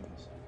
Christmas.